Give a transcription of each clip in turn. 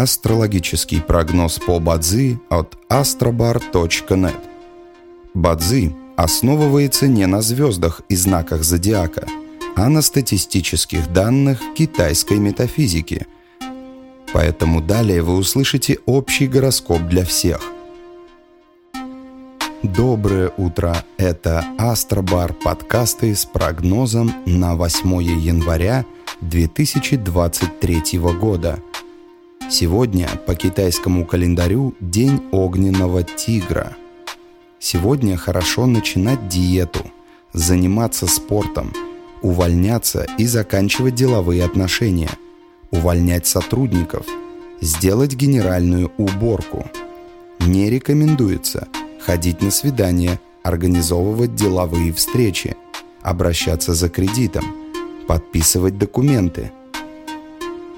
Астрологический прогноз по Бадзи от astrobar.net Бадзи основывается не на звездах и знаках зодиака, а на статистических данных китайской метафизики. Поэтому далее вы услышите общий гороскоп для всех. Доброе утро! Это Астробар подкасты с прогнозом на 8 января 2023 года – Сегодня по китайскому календарю День огненного тигра. Сегодня хорошо начинать диету, заниматься спортом, увольняться и заканчивать деловые отношения, увольнять сотрудников, сделать генеральную уборку. Не рекомендуется ходить на свидания, организовывать деловые встречи, обращаться за кредитом, подписывать документы.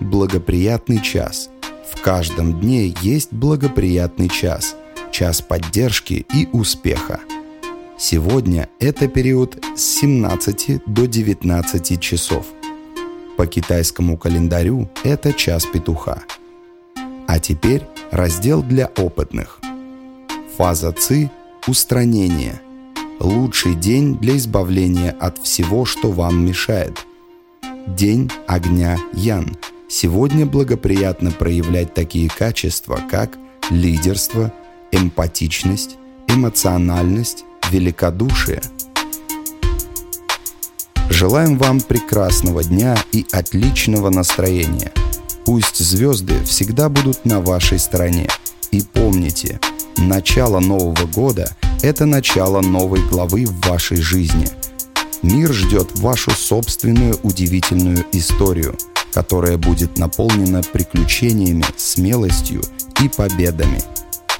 Благоприятный час – в каждом дне есть благоприятный час, час поддержки и успеха. Сегодня это период с 17 до 19 часов. По китайскому календарю это час петуха. А теперь раздел для опытных. Фаза ЦИ – устранение. Лучший день для избавления от всего, что вам мешает. День огня Ян – Сегодня благоприятно проявлять такие качества, как лидерство, эмпатичность, эмоциональность, великодушие. Желаем вам прекрасного дня и отличного настроения. Пусть звезды всегда будут на вашей стороне. И помните, начало Нового года – это начало новой главы в вашей жизни. Мир ждет вашу собственную удивительную историю – которая будет наполнена приключениями, смелостью и победами.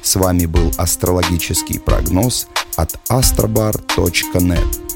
С вами был астрологический прогноз от astrobar.net.